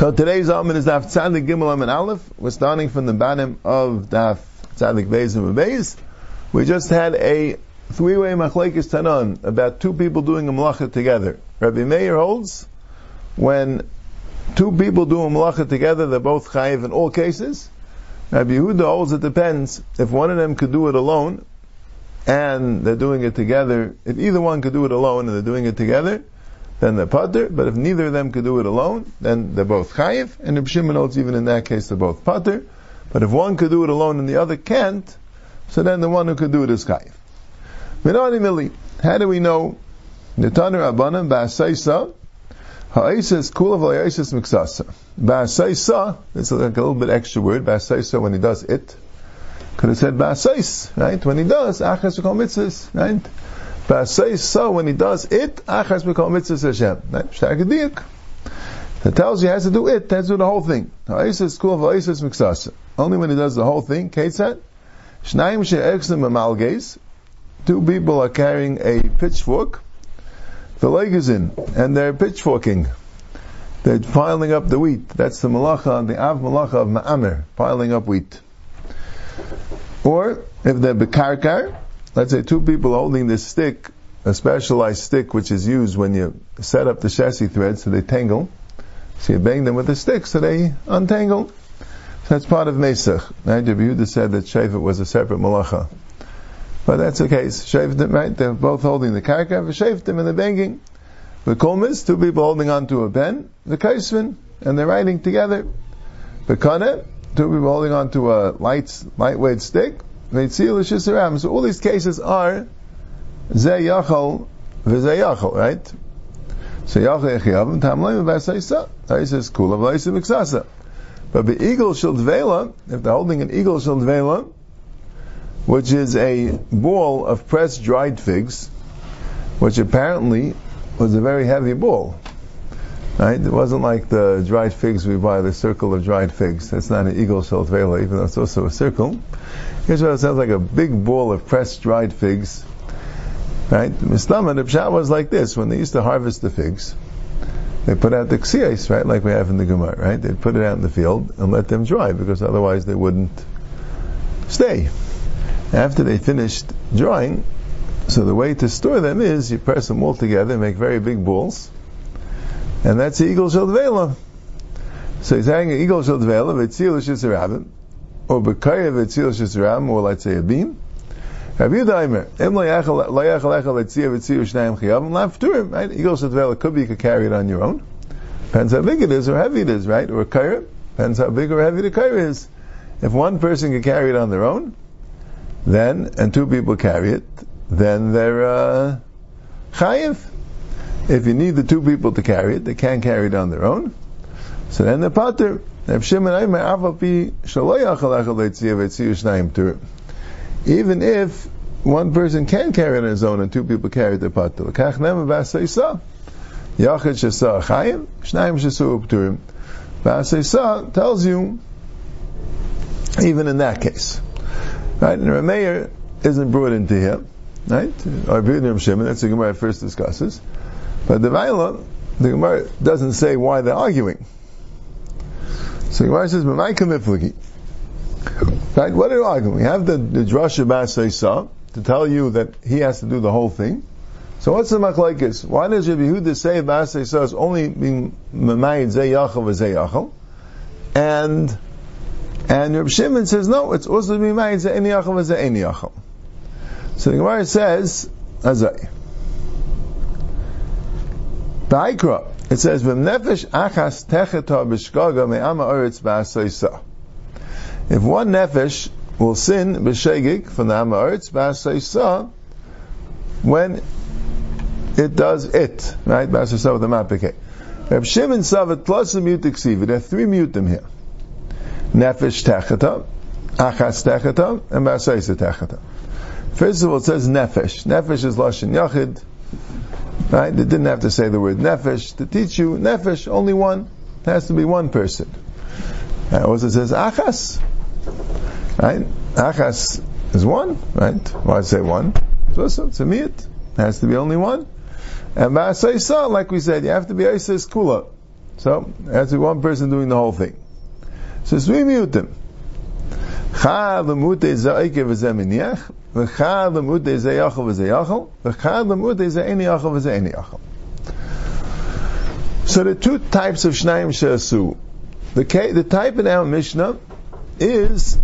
So today's Amid is Daf Tzadik Gimel and Aleph. We're starting from the bottom of Daf Tzadik Beis and Beis. We just had a three-way machlekes tanon about two people doing a malacha together. Rabbi Meir holds when two people do a malacha together, they're both chayiv in all cases. Rabbi Yehuda holds it depends if one of them could do it alone and they're doing it together. If either one could do it alone and they're doing it together, then they're pater. But if neither of them could do it alone, then they're both chayiv. And Reb Shimon holds even in that case they're both pater. But if one could do it alone and the other can't, so then the one who could do it is chayiv. How do we know? Netaner abanam ba'asaisa ha'aisis kulav ha'aisis miksasa. Ba'asaisa, it's like a little bit extra word, ba'asaisa when he does it. Could have said ba'asais, right? When he does, achas mitzvahs, right? So when he does it, achas become mitzvah Hashem. Right? That tells you he has to do it, has to do the whole thing. Only when he does the whole thing, two people are carrying a pitchfork, the leg is in, and they're pitchforking. They're piling up the wheat. That's the malacha, the av malacha of ma'amer, piling up wheat. Or, if they're bekarkar, let's say two people holding this stick, a specialized stick which is used when you set up the chassis threads so they tangle. So you bang them with a stick so they untangle. So that's part of. Right? Rabbi Yehuda said that Shafet was a separate malacha. But that's the case. Shafet, right? They're both holding the karka, Shafetim and the banging. The kolmis, two people holding onto a pen, the kaisvin, and they're writing together. The kana, two people holding onto a light, lightweight stick, so all these cases are Zeh Yachal V'Zeh Yachal, right? So Yachal Yechiyavim Tamleim V'Asaisa. Taisa is Kula V'Aisa V'Ksasa. But the eagle shildvela, if they're holding an eagle shildvela, which is a ball of pressed dried figs, which apparently was a very heavy ball. Right? It wasn't like the dried figs we buy, the circle of dried figs. That's not an eagle shildvela, even though it's also a circle. Here's what it sounds like a big ball of pressed dried figs. Right? Mistama, the pshat was like this. When they used to harvest the figs, they put out the xias, right, like we have in the Gemara, right? They'd put it out in the field and let them dry, because otherwise they wouldn't stay. After they finished drying, so the way to store them is you press them all together, and make very big balls, and that's the eagle shel So he's having an eagle shel dvela, v'tzil shis or b'kayev etzil shizram, or let's say a beam. Rabbi Yudaimer, em lo yachal echal etzia v'tziu shnayim chiyavim lafturim, right? Eagle shadvel, it could be you could carry it on your own. Depends how big it is or heavy it is, right? Or a kayer, depends how big or heavy the kayer is. If one person can carry it on their own, then, and two people carry it, then they're, uh, chayiv. If you need the two people to carry it, they can't carry it on their own. So then the pater, even if one person can carry it on his own and two people carry the patel. Yachid shesa chayim, shnayim shesu upturim. V'aseisa tells you, even in that case. Right? And Rameir isn't brought into here. Right? Or Shimon, that's the Gemara first discusses. But the Vaila, the Gemara doesn't say why they're arguing. So Gemara says, "Ma'mai Right? What are you arguing? We have the, the drasha b'aseisa to tell you that he has to do the whole thing. So what's the machlekes? Why does Rabbi Yehuda say b'aseisa is only being mamayid zeyachal and and Rabbi Shimon says no, it's also mamayid zeyachal v'zeyachal. So the Gemara says Ba'ikra, it says, "V'nefesh achas techeta b'shgaga me'ama oretz ba'asoisa." If one nefesh will sin b'shegig from the ama oretz ba'asoisa, when it does it, right? Ba'asoisa with the mapike. Reb Shimon savat plus a mutik siva. There are three mutim here. Nefesh techeta, achas techeta, and ba'asoisa techeta. First of all, it says nefesh. Nefesh is lashon yachid. Right? They didn't have to say the word nefesh to teach you nefesh. Only one. It has to be one person. And also says achas. Right? Achas is one. Right? Why say one? So, it's a. It has to be only one. And ba'asaisa, like we said, you have to be isis kula. So, that's one person doing the whole thing. So, three miutim. Chad lemute ze eike v'ze miniach, v'chad lemute ze yachal v'ze eni yachal. So the two types of Shnayim She'asu. The, the type in our Mishnah is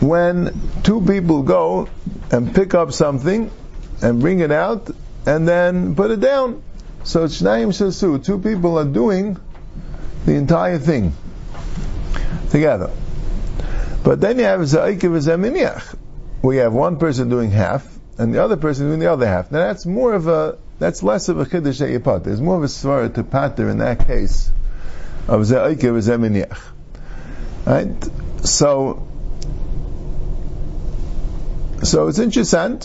when two people go and pick up something and bring it out and then put it down. So it's Shnayim She'asu. Two people are doing the entire thing together. But then you have Za'ikiv Zeminiach. We have one person doing half and the other person doing the other half. Now that's more of a that's less of a chiddush yipat. There's more of a svara to pater in that case of ze'ike v'zeminiach. Right? So, so it's interesting.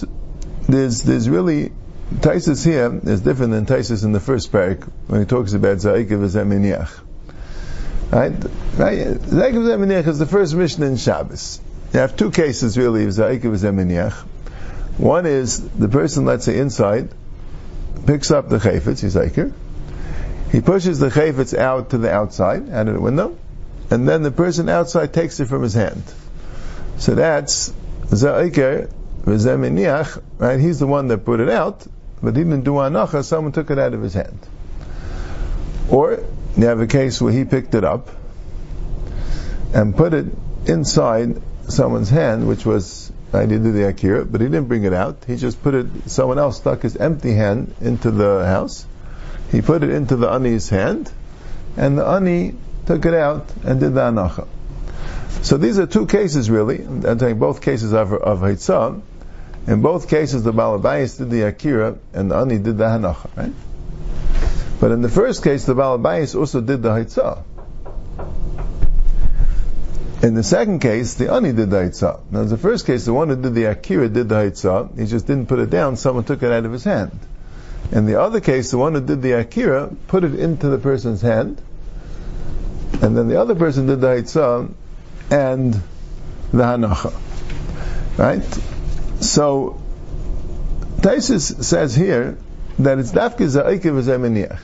There's, there's really, Taisus here is different than Taisus in the first parak when he talks about ze'ike v'zeminiach. Right? Right? Ze'ike v'zeminiach is the first mission in Shabbos. You have two cases really of ze'ike v'zeminiach. One is the person, let's say, inside, picks up the chayfetz, he's Iker. He pushes the chayfetz out to the outside, out of the window, and then the person outside takes it from his hand. So that's Zaiker, V'zeminiach, right? He's the one that put it out, but he didn't do anacha, someone took it out of his hand. Or, you have a case where he picked it up, and put it inside someone's hand, which was? He did the akira, but he didn't bring it out. He just put it. Someone else stuck his empty hand into the house. He put it into the ani's hand, and the ani took it out and did the anacha. So these are two cases really. I'm saying both cases of of Hitzah. In both cases, the Balabayas did the akira and the ani did the hanacha. Right? But in the first case, the Balabayas also did the Hitzah. In the second case, the ani did the haitzah. Now, in the first case, the one who did the akira did the haitzah. He just didn't put it down. Someone took it out of his hand. In the other case, the one who did the akira put it into the person's hand, and then the other person did the haitzah and the hanacha. Right? So, Taisus says here that it's dafke za'ikiv.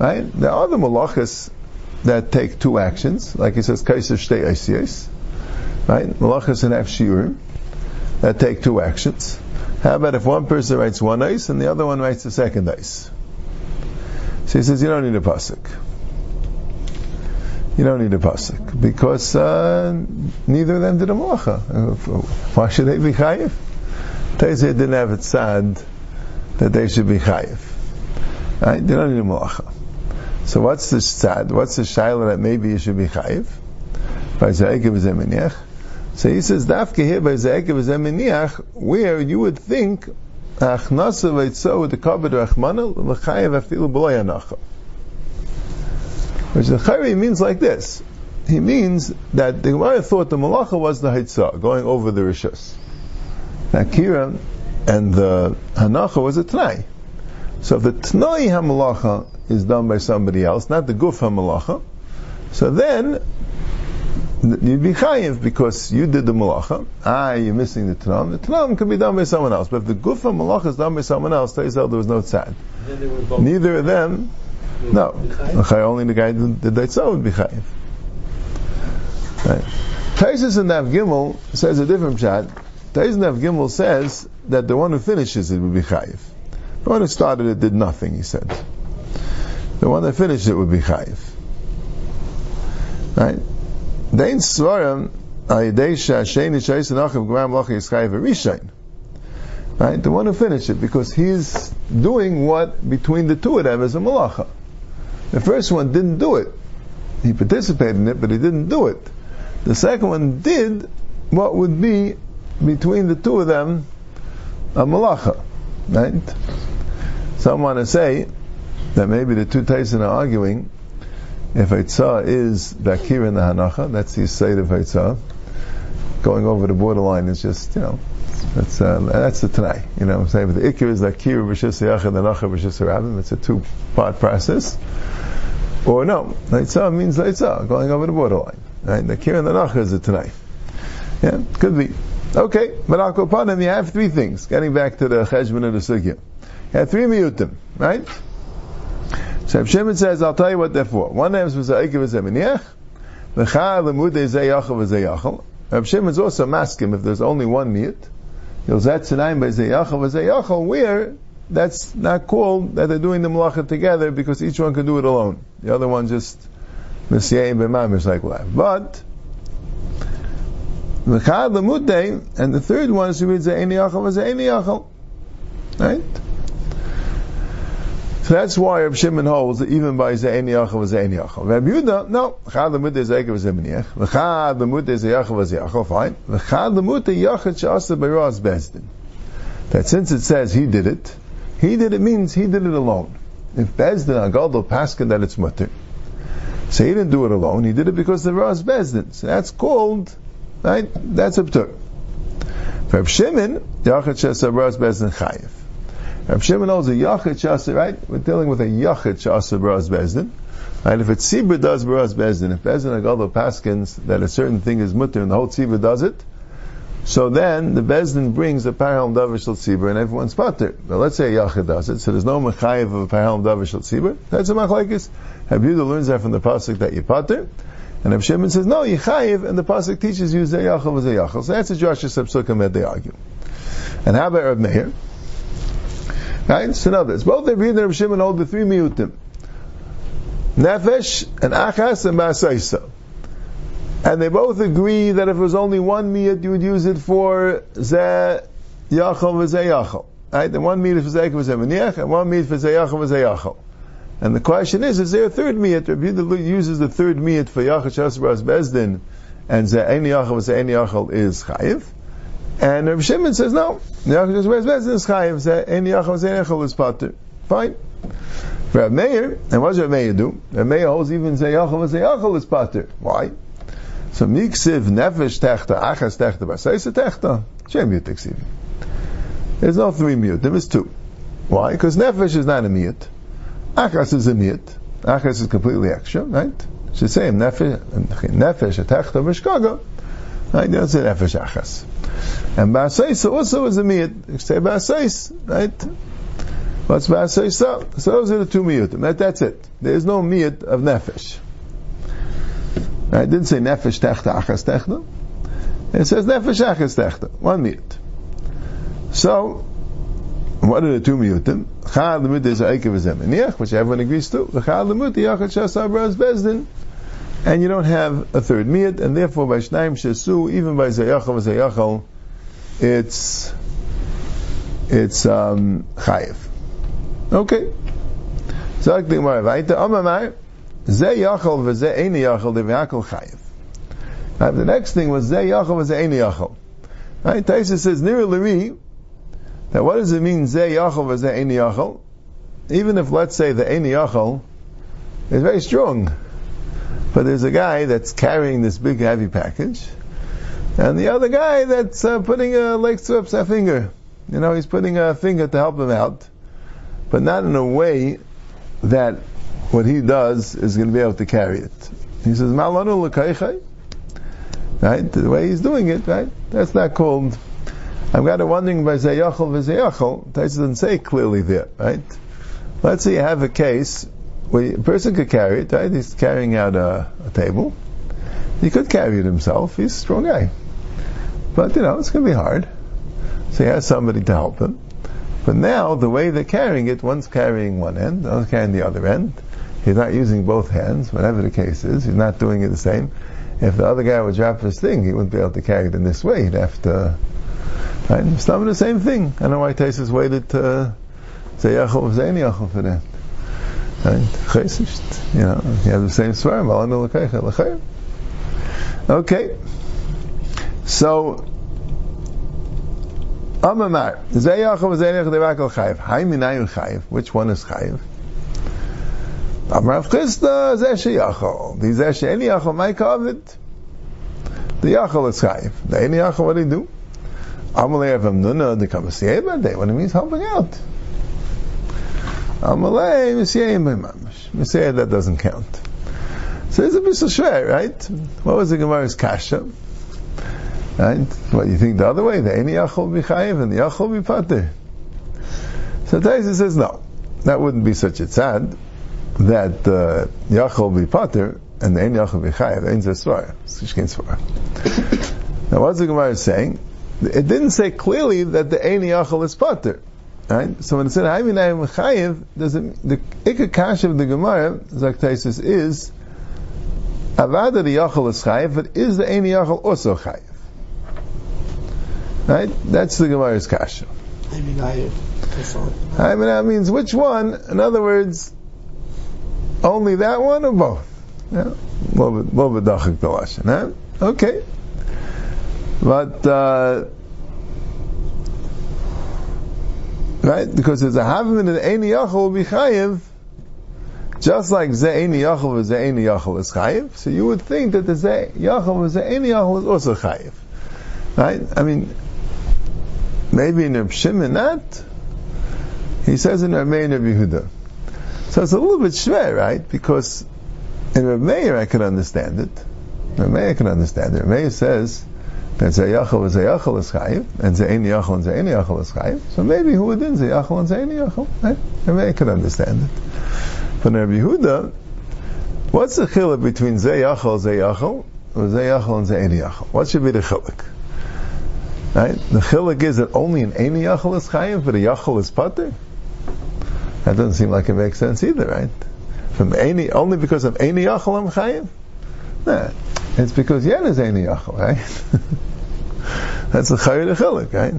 Right? There are the malachas that take two actions, like he says, Kaiser Shtei Aisiyas, right? Malachas and Afshir, that take two actions. How about if one person writes one ice and the other one writes the second ice? So he says, you don't need a pasuk. You don't need a pasuk because uh, neither of them did a malacha. Why should they be chayiv? Tezeh didn't have it sad that they should be chayiv. Right? They don't need a malacha. So what's the sad? What's the shaila that maybe you should be chayiv? By ze'ekev zemeniach. So he says, dafke here by ze'ekev zemeniach, where you would think, achnasa v'etzo with the kabed rachmana, l'chayiv afilu b'loy anacha. Which the chayri means like this. He means that the Gemara thought the malacha was the haitzah, going over the rishus. Akira and the hanacha was a t'nai. So if the t'nai hamalacha is done by somebody else, not the guf malacha. So then you'd be chayiv because you did the malacha. Ah, you're missing the tanam. The tanam can be done by someone else, but if the guf malacha is done by someone else, there was no tzad. Neither of them. No, only the guy that did the would be chayiv. Right. Taisus in Nav Gimel says a different chat. Taisus in Nav Gimel says that the one who finishes it would be chayiv. The one who started it did nothing, he said. The one that finished it would be chayiv. Right? Right? The one who finished it, because he's doing what between the two of them is a malacha. The first one didn't do it. He participated in it, but he didn't do it. The second one did what would be between the two of them a malacha. Right? Some want to say that maybe the two Taisin are arguing if Eitzah is Bakir in the Hanacha, that's the side of Eitzah. Going over the borderline is just, you know, that's, uh, that's the Tanai. You know what I'm saying? But the Ikir is the Akir B'Shis Yachad Hanacha B'Shis Rabbim. It's a two part process. Or no, Eitzah means Eitzah, going over the borderline. Right? The Akir and the Nacha is the Tanai. Yeah, could be. Okay, but Al Kopanim, you have three things. Getting back to the Cheshbon and the Sugya. You have three miyutim, right? So Shimon says, I'll tell you what they're for. One name is Zaykiv Zeminiach, V'cha Lemudei Zayachal V'Zayachal. Reb Shimon's also masking if there's only one miyat. You'll zet Sinayim by Zayachal V'Zayachal, where that's not called that they're doing the malacha together because each one can do it alone. The other one just Misyayim B'Mamish like that. But, V'chad Lemudei, and the third one is to read Zayini Yachal V'Zayini Yachal. Right? So that's why Reb Shimon holds that even by Ze'eni Yachal Ze'eni Yachal. Reb Yehuda, no. Chad lemut is Ze'ekev was Zemeniach. V'chad lemut is Ze'yachal was Ze'yachal, fine. V'chad lemut Yachal Sh'asa B'Raz Bezdin. That since it says he did it, he did it means he did it alone. If Bezdin Agadol Paskin that it's mutter. So he didn't do it alone, he did it because the Raz Bezdin. So that's called, right, that's a p'tur. Reb Shimon, Yachal Sh'asa B'Raz Bezdin Chayiv. Rav Shimon holds a yachid shasa, right? We're dealing with a yachid shasa baraz bezdin. Right? If it's tzibur does baraz bezdin, if bezdin agadol paskins that a certain thing is mutter and the whole tzibur does it, so then the bezdin brings a par he'elem davar shel tzibur and everyone's pater. But let's say a yachid does it, so there's no mechayiv of a par he'elem davar shel tzibur. That's a machlekes. Habyudah learns that from the pasuk that you pater. And Rav Shimon says, no, Yichayiv, and the Pasuk teaches you Zayachal was Zayachal. So that's a Joshua Sepsukim that they argue. And how about Rav Meir? Right? So now this. Both Rabbi and Rabbi Shimon hold the three miyutim. Nefesh and Achas and Masaisa. And they both agree that if it was only one miyut, you would use it for Zeh Yachal v'Zeh Yachal. Right? And one miyut for Zeh v'Zeh and one miyut for Zeh Yachal v'Zeh Yachal. And the question is, is there a third miyut? Rabbi Yehuda uses the third miyut for Yachal Shasbras Bezdin, and Zeh Ein Yachal Ein Yachal is Chayiv. And Rav Shimon says, no, Yaakov just wears business chayiv, say, any Yaakov Zeinechel is pater. Fine. Rav Meir, and what does Rav Meir do? Rav Meir holds even Yaakov Zeinechel is pater. Why? So miksiv nefesh techta, achas techta, basaisa techta, shem yut There's no three mute, there is two. Why? Because nefesh is not a mute. Achas is a mute. Achas is completely extra, right? Should say nefesh, nefesh, techta, v'shkaga. Right? That's an nefesh achas. And Ba'asais also is a miyat. Say Ba'asais, right? What's Ba'asais? So, so those are the two miyatim. That, that's it. There is no miyat of nefesh. Right? It didn't say nefesh techta achas techta. It says nefesh achas techta. One miyat. So, what are the two miyutim? Chad lemut is ha'ikev v'zemeniach, which everyone agrees to. Chad lemut yachad shasar braz bezdin and you don't have a third miyat, and therefore by Shnaim Shesu, even by Zayachal Zayachal, it's it's um, chayiv. Okay. Zag the Gemara weiter. Amamai ze yachal v'ze ein yachal dev'yakal chayiv. Now the next thing was ze yachal v'ze ein yachal. Right? Taisa says near Lari that what does it mean ze yachal v'ze ein yachal? Even if let's say the ein yachal is very strong, but there's a guy that's carrying this big heavy package, and the other guy that's uh, putting a leg strips a finger. You know, he's putting a finger to help him out, but not in a way that what he does is going to be able to carry it. He says, "Malanu l'kaychay." Right, the way he's doing it, right? That's not called. I'm kind of wondering by zayachol v'zayachol. Taisa doesn't say clearly there, right? Let's say you have a case where a person could carry it, right? He's carrying out a, a table. He could carry it himself. He's a strong guy. But, you know, it's going to be hard. So he has somebody to help him. But now, the way they're carrying it, one's carrying one end, the other's carrying the other end. He's not using both hands, whatever the case is. He's not doing it the same. If the other guy would drop his thing, he wouldn't be able to carry it in this way. He'd have to. Right? It's not the same thing. I know why Tesis waited to say Yachov Zayni Yachov for that. Right? You know, you have the same swear. Okay. So, Amamar, Zayachov Zaynech Devakal Chayiv. Hai Minayu Chayiv. Which one is Chayiv? Amar Chisda Zeshe Yachol. The Zeshe Any Yachol, my Kavid. The Yachol is Chayiv. The Any what do you do? Amalei Avam Nuna, the Kamasiyeh Day. What it means, helping out. Amalei Misiyeh Mamash. Misiyeh, that doesn't count. So it's a bit shver, right? What was the Gemara's kasha? Right? What you think the other way? The any yachol be chayiv and the yachol be pater. So Taisa says no, that wouldn't be such a tzad. that uh, Yachol be Pater and the Ein Yachol Ein Zesvar, Shishkin Svar. Now what's the Gemara saying? It didn't say clearly that the Ein Yachol is Pater. Right? So when it said Hayminayim Chayiv, does it, the Ikakash of the Gemara, Zaktaisis, is Avada the Yachol is Chayiv, but is the Ein Yachol also Chayiv? Right? That's the Gemara's Kasha. Hayminayim means which one? In other words, only that one or both? Yeah. Little bit, little bit huh? Okay. But, uh, right? Because there's a havim and an eini yachol will be chayiv, just like ze eini yachol was ze eini yachol is chayiv. So you would think that the ze yachol was ze eini yachol is also chayiv, right? I mean, maybe in Reb Shimon not. He says in Rameh and Reb Yehuda. So it's a little bit shver, right? Because in Reb Meir I can understand it. Reb Meir can understand it. Reb Meir says that Zayachal is Zayachal is Chayiv, and Zayin Yachal and Zayin Yachal is Chayiv. So maybe who would in Zayachal and Zayin Yachal? Right? Reb Meir can understand it. But Reb Yehuda, what's the chiluk between Zayachal, Zayachal, or Zayachal and Zayin Yachal? What should be the chiluk? Right? The chiluk is that only an Ein Yachal is Chayiv, but a Yachal is Pater? That doesn't seem like it makes sense either, right? From Eini, only because of Eini Yachal I'm Chayiv? Nah. It's because Yen is Eini Yachal, right? That's the Chayyid Chilik, right?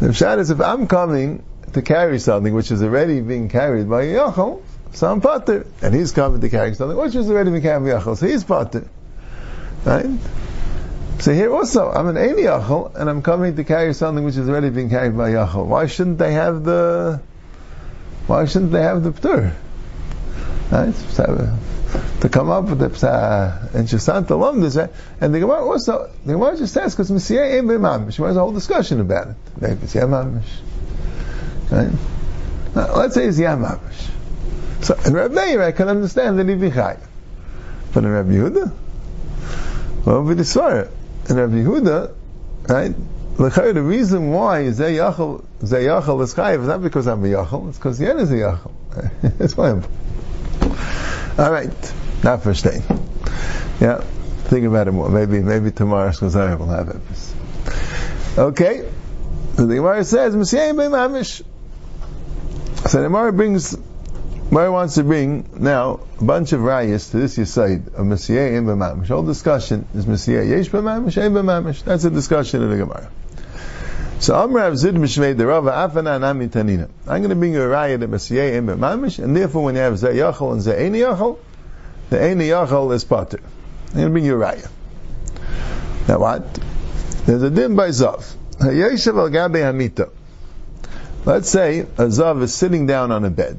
The Pshat is if I'm coming to carry something which is already being carried by Yachal, so I'm Pater. And he's coming to carry something which is already being carried by Yachal, so he's Pater. Right? So here also, I'm an Eini Yachal, and I'm coming to carry something which is already being carried by Yachal. Why shouldn't they have the why shouldn't they have the ptur? Right? To come up with the psa interessant alumnus, and the Gemara also the Gemara just says because Messiah ain't mamish. There's a whole discussion about it. Maybe it's yamamish. Right? Now, let's say it's yamamish. So in Rabbi Meir, I can understand that he'd be chayiv, but in Rabbi Yehuda, well, we discover in Rabbi Yehuda, right? The reason why Zayachal Zayachal is chayiv is not because I'm a yachal, it's because Yen is a yachal. That's why I'm. All right, not for staying. Yeah, think about it more. Maybe maybe tomorrow's Chazar will have it. Okay, so the Gemara says be mamish. So the Gemara brings. Gemara wants to bring now a bunch of rayas to this yisaid of in b'mamish. Whole discussion is Messiah yesh b'mamish, ein. That's a discussion in the Gemara. So Amrav Zid Mishmei the Rava Afana Nami Tanina. I'm going to bring you a raya that Messiah in Mamish, and therefore when you have Zay Yachal and Zay Eini Yachal, the Eini Yachal is Pater. I'm going to bring you a raya. Now what? There's a din by Zav. Yeshav al Gabe Hamita. Let's say a Zav is sitting down on a bed.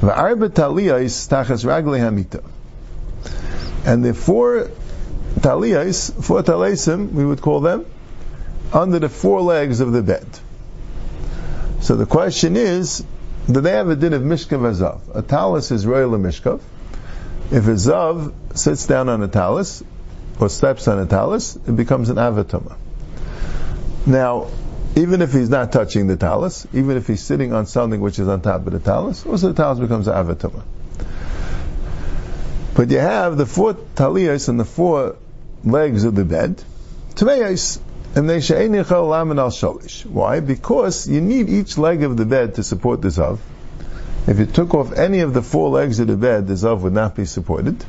Va'arba taliyais tachas ragle hamita. And the four taliyais, four talesim, we would call them, under the four legs of the bed. So the question is, do they have a din of mishkav azav? A talus is royal mishkav. If a zav sits down on a talus, or steps on a talus, it becomes an avatuma. Now, even if he's not touching the talus, even if he's sitting on something which is on top of the talus, also the talus becomes an avatuma. But you have the four taliyas and the four legs of the bed. Tmeyas, why? Because you need each leg of the bed to support the zav. If you took off any of the four legs of the bed, the zav would not be supported.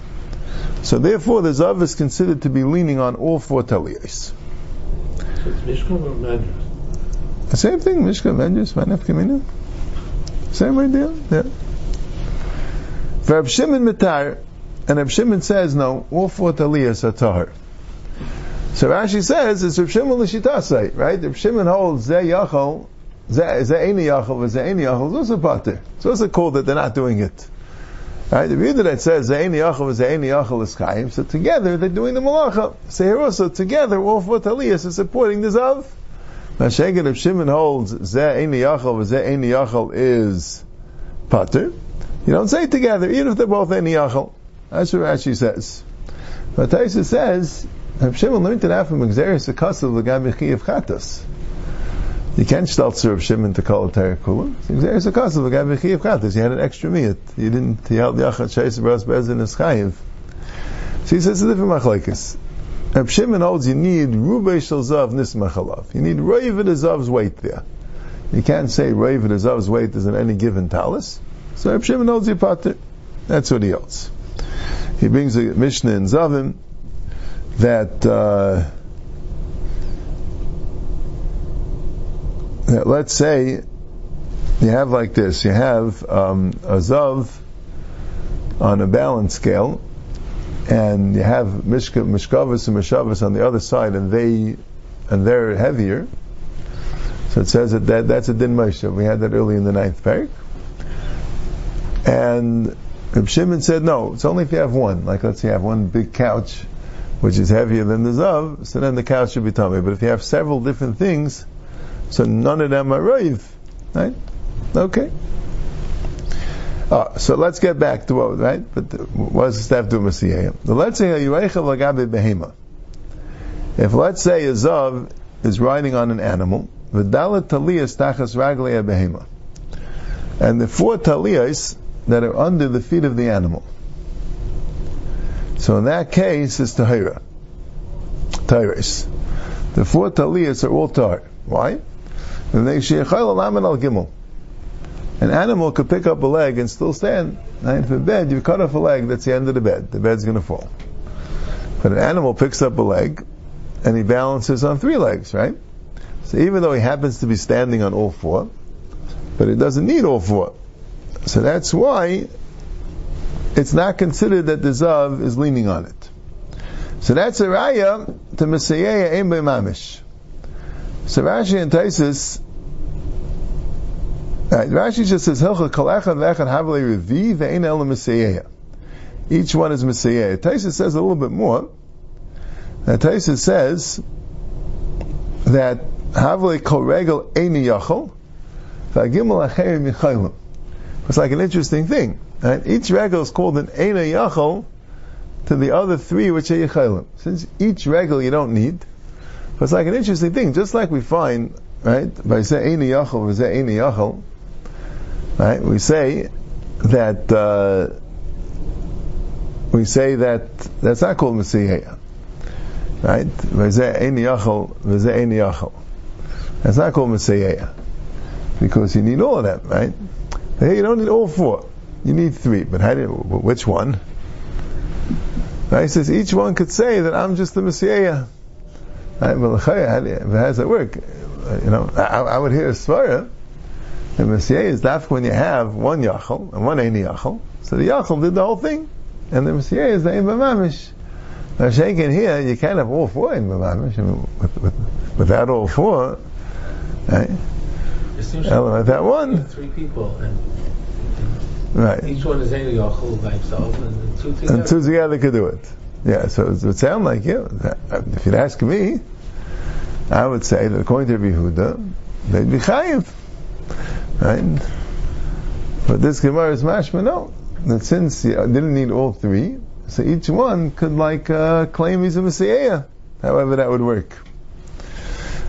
So therefore, the zav is considered to be leaning on all four taliyas. So it's Mishkan or Madras? The same thing, Mishka, Venus, Manef, Kamina. Same idea, yeah. Reb Shimon Mitar, and Reb Shimon says, no, all four taliyas are tahar. So Rashi says it's Reb Shimon l'shitasei, right? Reb Shimon holds ze yachol, ze eini yachol, ze eini yachol is also pater. So it's also called that they're not doing it. Right? The view that says ze eini yachol, ze eini yachol is chayim. So together they're doing the malacha. So here also together all four taliyas are supporting the zav. Now Shegen Reb Shimon holds ze eini yachol, ze eini yachol is pater. You don't say together, even if they're both eini yachol. That's what Rashi says. But Taisa says Reb Shimon learned it from Exeris Akasav L'Gam Yechiv Chatas. You can't start serve Shimon to call a Kula. There's a cause of katas. He had an extra meat. He didn't, he held yachat sheis b'ras bezin as chayiv. So he says a different machlekes. Reb Shimon holds you need rubei shel zav nismachalav. You need roiv zav's weight there. You can't say roiv zav's weight is in any given talis. So Reb Shimon holds you pater. That's what he holds. He brings a Mishnah in Zavim that uh, let's say you have like this, you have um, a zav on a balance scale, and you have mishkavas and mishavas on the other side, and they and they're heavier. So it says that, that that's a din Moshe. We had that early in the ninth parak. And Reb Shimon said, no, it's only if you have one. Like let's say you have one big couch, which is heavier than the zav, so then the cow should be tummy. But if you have several different things, so none of them are roiv, right? Okay. Uh, so let's get back to what, right? But what does have to do with Let's say a Lagabe Behema. If let's say a Zav is riding on an animal, V'dalat Taliyas Tachas Raglei Behema. And the four Taliyas that are under the feet of the animal. So in that case, it's Tahira. Tahiris. The four Taliyas are all Tahir. Why? An animal could pick up a leg and still stand. Right? If a bed, you cut off a leg, that's the end of the bed. The bed's going to fall. But an animal picks up a leg and he balances on three legs, right? So even though he happens to be standing on all four, but he doesn't need all four. So that's why it's not considered that the Zav is leaning on it. So that's a raya to Messiah Ein Mamish. So Rashi and Taisus, right, Rashi just says, Hilcha kol echad ve'echad havle revi ve'ein el Messiah. Each one is Messiah. Taisus says a little bit more. That Taisus says that havle kol eini yachol v'agimel acher michaylim. It's like an interesting thing. Right? Each regal is called an eina yachol to the other three which are yichaylim. Since each regal you don't need, but it's like an interesting thing, just like we find, right, by saying Eini Yachal, by saying Eini Yachal, right, we say that, uh, we say that, that's not called Messiah. Right? That's not called Messiah. Because you need all of them, right? Hey, you don't need all four. You need three. But how do you, which one? Right? He says each one could say that I'm just the Messiah. Right? Well, how does that work? Uh, you know, I, I would hear a svara. The Messiah is that when you have one yachal and one aini yachal. So the yachal did the whole thing, and the Messiah is the ain b'mamish. Now, shaking here, you can't have all four in b'mamish. I mean, with, with, without all four, right? Element that one. Three people, and, right. Each one is aini yachal by himself, and two together. And two together could do it. Yeah, so it would sound like, yeah, if you'd ask me, I would say that according to Yehuda, they'd be chayiv. Right? But this Gemara is mashma, no. That since you didn't need all three, so each one could like uh, claim he's a Messiah. However that would work.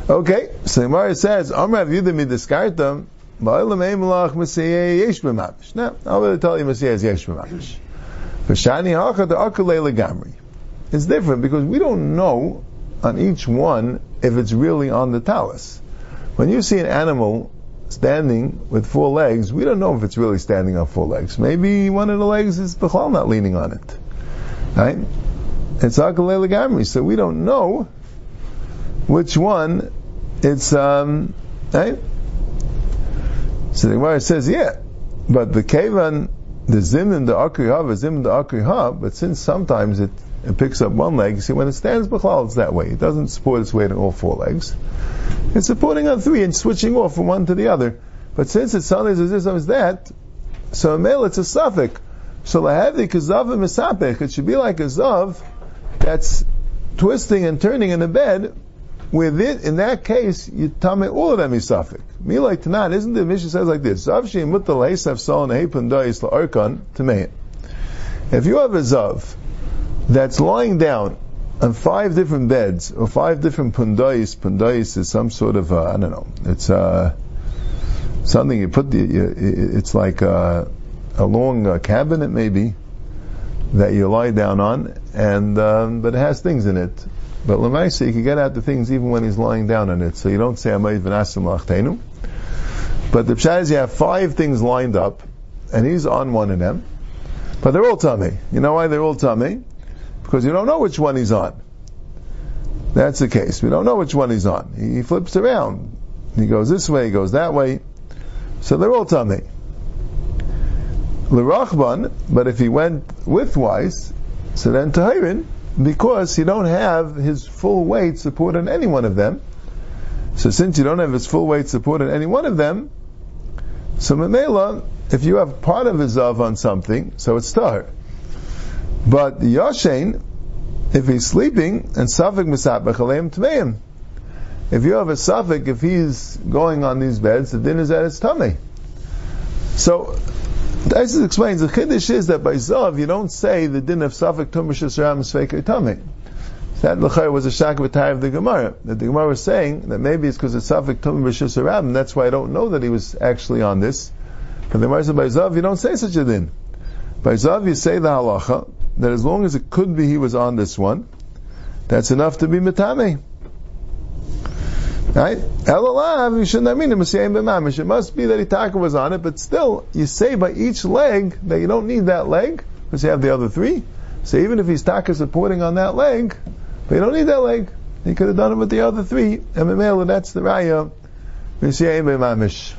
Okay, so Gemara says, Amrav Yudami diskartam, I'll tell you. It's different because we don't know on each one if it's really on the talus. When you see an animal standing with four legs, we don't know if it's really standing on four legs. Maybe one of the legs is b'chal not leaning on it. Right? It's akulei legamri, so we don't know which one it's, um, right? So the Gemara says, yeah, but the kavan the zim and the akriha, the zim and the akriha, but since sometimes it, it picks up one leg, see when it stands b'chlal, it's that way. It doesn't support its weight on all four legs. It's supporting on three and switching off from one to the other. But since it's sometimes as this, as that, so a male it's a suffix. So lahavi kazav misapech, it should be like a zav that's twisting and turning in the bed, with it, in that case, you tell me all of them is like Tanan, isn't the Mishnah says like this? Zav shein mutal heisaf sol nehepun da'is la'arkan tamein. If you have a zav that's lying down on five different beds, or five different pundais. Pundais is some sort of, uh, I don't know, it's uh, something you put the, it's like a, a long uh, cabinet maybe, that you lie down on, and, um, but it has things in it. But Lamaisa, you can get out the things even when he's lying down on it, so you don't say, Amayit v'nasim lachtenu. But the pshat is you have five things lined up, and he's on one of them, but they're all tummy. You know why they're all tummy? Because you don't know which one he's on. That's the case. We don't know which one he's on. He flips around. He goes this way, he goes that way. So they're all tummy. L'rachban, but if he went widthwise, so then tahirin, because you don't have his full weight support on any one of them. So since you don't have his full weight support on any one of them, so Mamela, if you have part of his zav on something, so it's tahir. But Yashain, if he's sleeping, and Safik Misabach Aleim Tmeim. If you have a Safik, if he's going on these beds, the din is at his tummy. So, Isis explains, the Chiddush is that by Zav, you don't say the din of Safik Tumish Yisrael Misfeker Tummy. That L'chayr was a shak of a tie of the Gemara. That the Gemara was saying that maybe it's because it's Safik Tumim B'Shus and that's why I don't know that he was actually on this. But the Gemara said by Zav, you don't say such a din. By Zav, you say the halacha, that as long as it could be he was on this one, that's enough to be Mitame. Right? Elalav, you shouldn't have mean It must be that Itaka was on it, but still, you say by each leg that you don't need that leg, because you have the other three. So even if he's taka supporting on that leg, but you don't need that leg. He could have done it with the other three. And that's the raya.